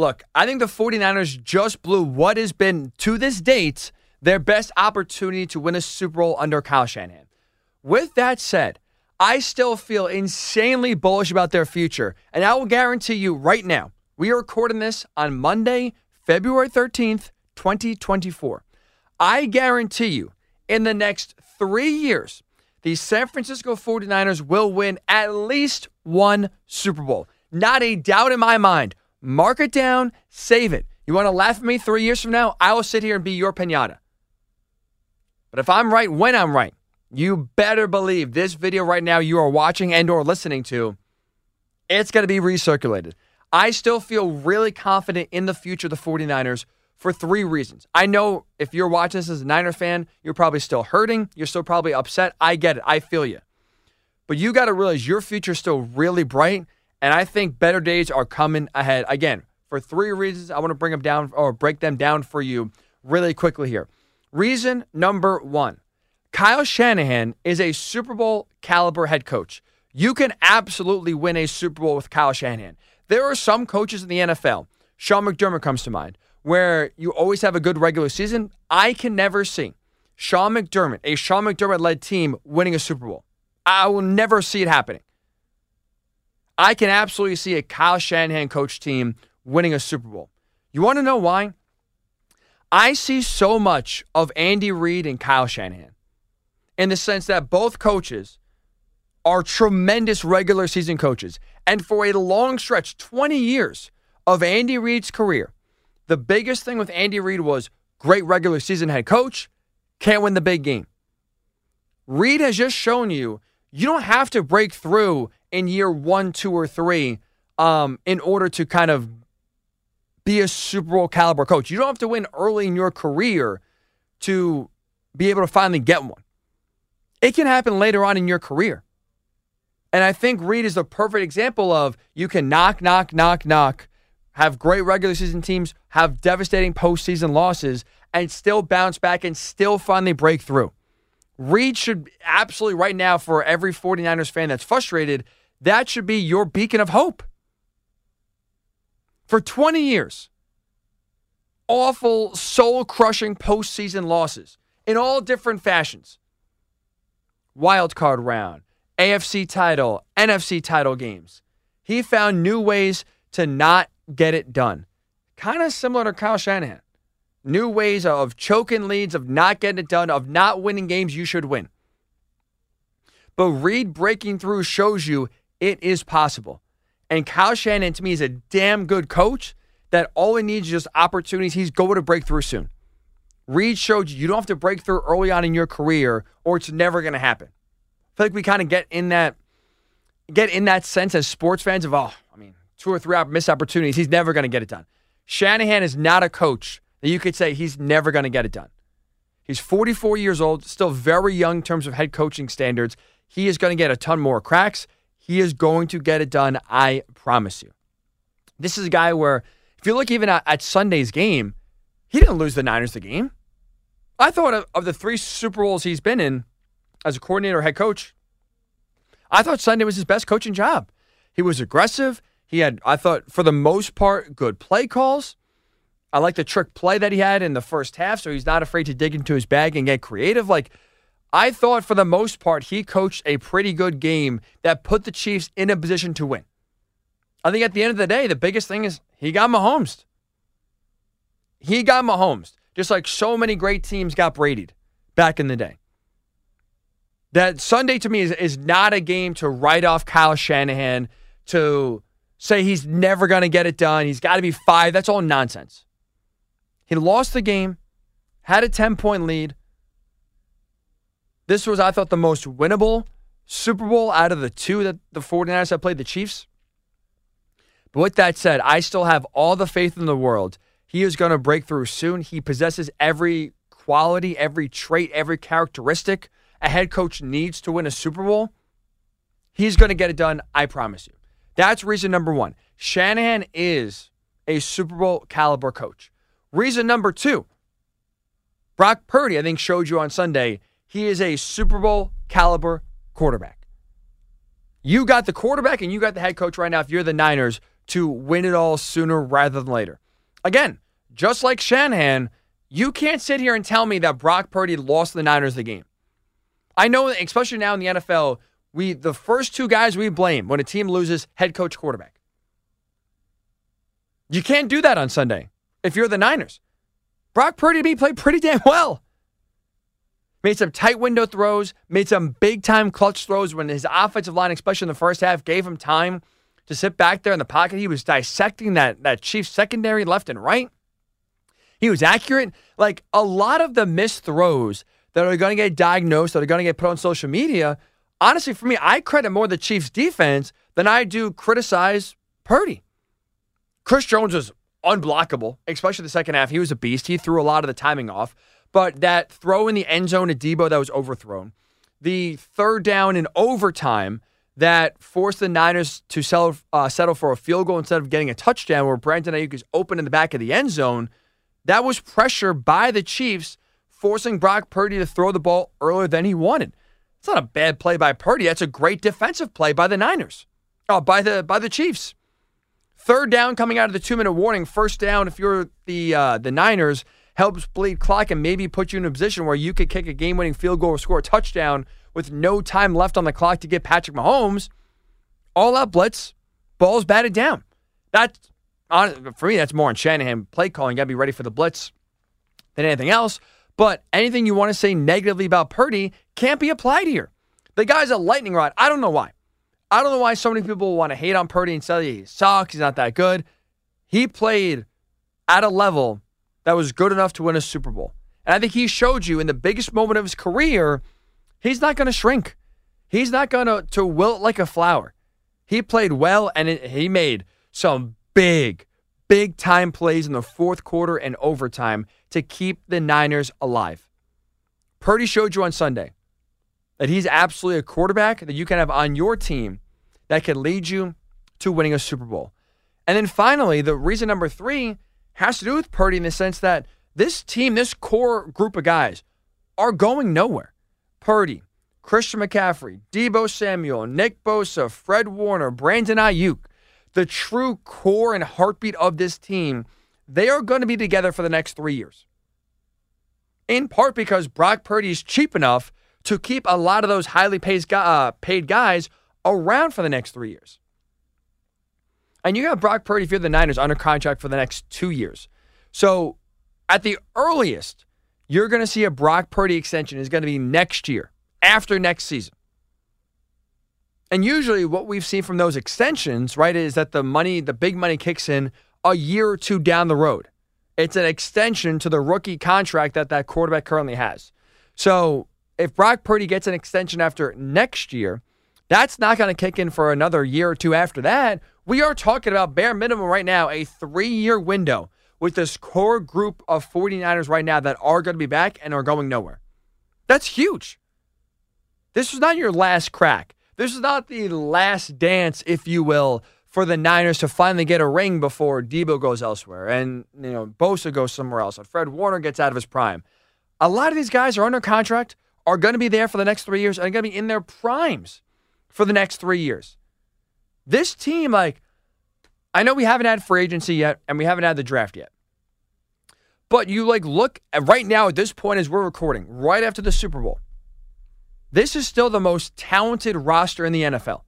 look, I think the 49ers just blew what has been, to this date, their best opportunity to win a Super Bowl under Kyle Shanahan. With that said, I still feel insanely bullish about their future. And I will guarantee you right now, we are recording this on Monday, February 13th, 2024. I guarantee you, in the next three years, the San Francisco 49ers will win at least one Super Bowl. Not a doubt in my mind. Mark it down, save it. You want to laugh at me three years from now? I will sit here and be your pinata. But if I'm right when I'm right, you better believe this video right now you are watching and or listening to, it's going to be recirculated. I still feel really confident in the future of the 49ers for three reasons. I know if you're watching this as a Niner fan, you're probably still hurting. You're still probably upset. I get it. I feel you. But you got to realize your future is still really bright. And I think better days are coming ahead. Again, for three reasons, I want to bring them down or break them down for you really quickly here. Reason number one Kyle Shanahan is a Super Bowl caliber head coach. You can absolutely win a Super Bowl with Kyle Shanahan. There are some coaches in the NFL, Sean McDermott comes to mind, where you always have a good regular season. I can never see Sean McDermott, a Sean McDermott led team, winning a Super Bowl. I will never see it happening. I can absolutely see a Kyle Shanahan coach team winning a Super Bowl. You want to know why? I see so much of Andy Reid and Kyle Shanahan in the sense that both coaches are tremendous regular season coaches. And for a long stretch, 20 years of Andy Reid's career, the biggest thing with Andy Reid was great regular season head coach, can't win the big game. Reid has just shown you you don't have to break through in year one, two, or three um, in order to kind of be a Super Bowl caliber coach. You don't have to win early in your career to be able to finally get one. It can happen later on in your career. And I think Reid is the perfect example of you can knock, knock, knock, knock, have great regular season teams, have devastating postseason losses, and still bounce back and still finally break through. Reid should absolutely, right now, for every 49ers fan that's frustrated, that should be your beacon of hope. For 20 years, awful, soul crushing postseason losses in all different fashions wild card round, AFC title, NFC title games. He found new ways to not get it done. Kind of similar to Kyle Shanahan. New ways of choking leads, of not getting it done, of not winning games you should win. But Reid breaking through shows you it is possible. And Kyle Shanahan, to me, is a damn good coach that all he needs is just opportunities. He's going to break through soon. Reid showed you you don't have to break through early on in your career or it's never going to happen. I feel like we kind of get in that get in that sense as sports fans of oh, I mean, two or three missed opportunities. He's never going to get it done. Shanahan is not a coach that you could say he's never going to get it done. He's 44 years old, still very young in terms of head coaching standards. He is going to get a ton more cracks. He is going to get it done. I promise you. This is a guy where, if you look even at, at Sunday's game, he didn't lose the Niners the game. I thought of, of the three Super Bowls he's been in as a coordinator or head coach, I thought Sunday was his best coaching job. He was aggressive. He had, I thought, for the most part, good play calls. I like the trick play that he had in the first half, so he's not afraid to dig into his bag and get creative. Like, I thought for the most part, he coached a pretty good game that put the Chiefs in a position to win. I think at the end of the day, the biggest thing is he got Mahomes. He got Mahomes, just like so many great teams got Brady'd back in the day. That Sunday to me is, is not a game to write off Kyle Shanahan, to say he's never going to get it done. He's got to be five. That's all nonsense. He lost the game, had a 10 point lead. This was, I thought, the most winnable Super Bowl out of the two that the 49ers have played the Chiefs. But with that said, I still have all the faith in the world. He is going to break through soon. He possesses every quality, every trait, every characteristic a head coach needs to win a Super Bowl. He's going to get it done, I promise you. That's reason number one. Shanahan is a Super Bowl caliber coach. Reason number two Brock Purdy, I think, showed you on Sunday, he is a Super Bowl caliber quarterback. You got the quarterback and you got the head coach right now, if you're the Niners, to win it all sooner rather than later. Again, just like Shanahan, you can't sit here and tell me that Brock Purdy lost the Niners the game. I know, especially now in the NFL, we the first two guys we blame when a team loses head coach quarterback. You can't do that on Sunday if you're the Niners. Brock Purdy played pretty damn well. Made some tight window throws, made some big time clutch throws when his offensive line, especially in the first half, gave him time to sit back there in the pocket. He was dissecting that, that Chiefs secondary left and right. He was accurate. Like a lot of the missed throws that are going to get diagnosed, that are going to get put on social media, honestly, for me, I credit more the Chiefs defense than I do criticize Purdy. Chris Jones was unblockable, especially the second half. He was a beast. He threw a lot of the timing off. But that throw in the end zone to Deebo that was overthrown, the third down in overtime that forced the Niners to settle, uh, settle for a field goal instead of getting a touchdown where Brandon Aiyuk is open in the back of the end zone, that was pressure by the Chiefs forcing Brock Purdy to throw the ball earlier than he wanted. It's not a bad play by Purdy. That's a great defensive play by the Niners. Oh, by the by the Chiefs. Third down coming out of the two minute warning. First down if you're the uh, the Niners helps bleed clock and maybe put you in a position where you could kick a game winning field goal or score a touchdown with no time left on the clock to get Patrick Mahomes. All out blitz, balls batted down. That's for me. That's more on Shanahan play calling. Got to be ready for the blitz than anything else. But anything you want to say negatively about Purdy can't be applied here. The guy's a lightning rod. I don't know why. I don't know why so many people want to hate on Purdy and say he sucks. He's not that good. He played at a level that was good enough to win a Super Bowl. And I think he showed you in the biggest moment of his career, he's not going to shrink. He's not going to to wilt like a flower. He played well and it, he made some big, big time plays in the fourth quarter and overtime to keep the Niners alive. Purdy showed you on Sunday that he's absolutely a quarterback that you can have on your team that can lead you to winning a Super Bowl. And then finally, the reason number three has to do with Purdy in the sense that this team, this core group of guys, are going nowhere. Purdy, Christian McCaffrey, Deebo Samuel, Nick Bosa, Fred Warner, Brandon Aiyuk, the true core and heartbeat of this team, they are going to be together for the next three years. In part because Brock Purdy is cheap enough to keep a lot of those highly uh, paid guys around for the next three years. And you have Brock Purdy, if you're the Niners, under contract for the next two years. So at the earliest, you're going to see a Brock Purdy extension is going to be next year, after next season. And usually, what we've seen from those extensions, right, is that the money, the big money kicks in a year or two down the road. It's an extension to the rookie contract that that quarterback currently has. So if Brock Purdy gets an extension after next year, that's not going to kick in for another year or two after that. We are talking about bare minimum right now, a three year window with this core group of 49ers right now that are going to be back and are going nowhere. That's huge. This is not your last crack. This is not the last dance, if you will, for the Niners to finally get a ring before Deebo goes elsewhere and you know Bosa goes somewhere else and Fred Warner gets out of his prime. A lot of these guys are under contract, are going to be there for the next three years, and are going to be in their primes for the next three years. This team, like, I know we haven't had free agency yet, and we haven't had the draft yet. But you like look at right now at this point as we're recording, right after the Super Bowl. This is still the most talented roster in the NFL.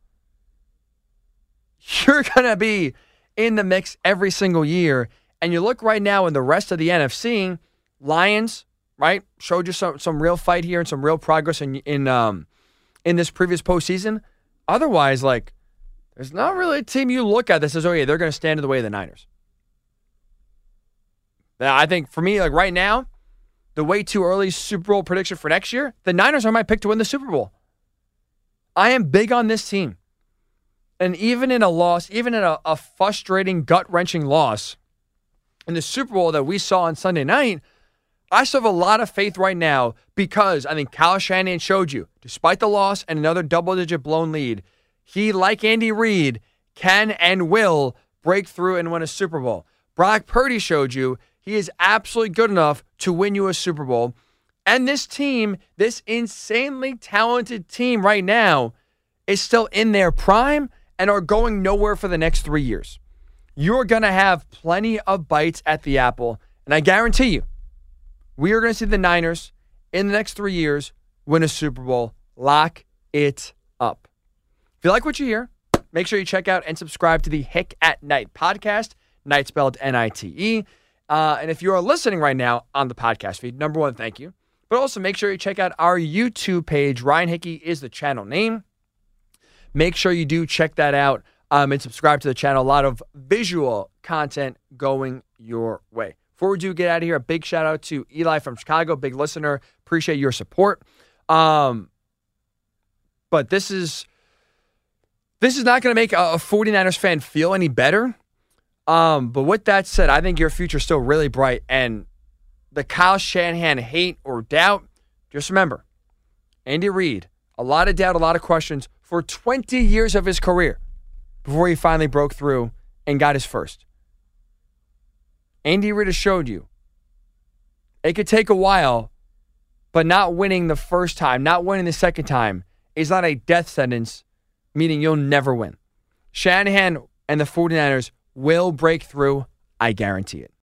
You're going to be in the mix every single year. And you look right now in the rest of the NFC, Lions, right, showed you some, some real fight here and some real progress in in um in this previous postseason. Otherwise, like there's not really a team you look at that says, "Oh yeah, they're going to stand in the way of the Niners." Now, I think for me, like right now, the way too early Super Bowl prediction for next year, the Niners are my pick to win the Super Bowl. I am big on this team. And even in a loss, even in a, a frustrating, gut wrenching loss in the Super Bowl that we saw on Sunday night, I still have a lot of faith right now because I think Kyle Shanahan showed you, despite the loss and another double digit blown lead, he, like Andy Reid, can and will break through and win a Super Bowl. Brock Purdy showed you he is absolutely good enough to win you a Super Bowl. And this team, this insanely talented team right now, is still in their prime and are going nowhere for the next three years. you're going to have plenty of bites at the apple. And I guarantee you, we are going to see the Niners in the next three years win a Super Bowl. Lock it up. If you like what you hear, make sure you check out and subscribe to the Hick at Night podcast, night spelled N I T E. Uh, and if you are listening right now on the podcast feed, number one, thank you. But also make sure you check out our YouTube page. Ryan Hickey is the channel name. Make sure you do check that out um, and subscribe to the channel. A lot of visual content going your way. Before we do get out of here, a big shout out to Eli from Chicago, big listener. Appreciate your support. Um, but this is this is not going to make a, a 49ers fan feel any better. Um, but with that said, I think your future is still really bright. And the Kyle Shanahan hate or doubt, just remember, Andy Reid, a lot of doubt, a lot of questions for 20 years of his career before he finally broke through and got his first. Andy Reid has showed you it could take a while, but not winning the first time, not winning the second time is not a death sentence, meaning you'll never win. Shanahan and the 49ers will break through. I guarantee it.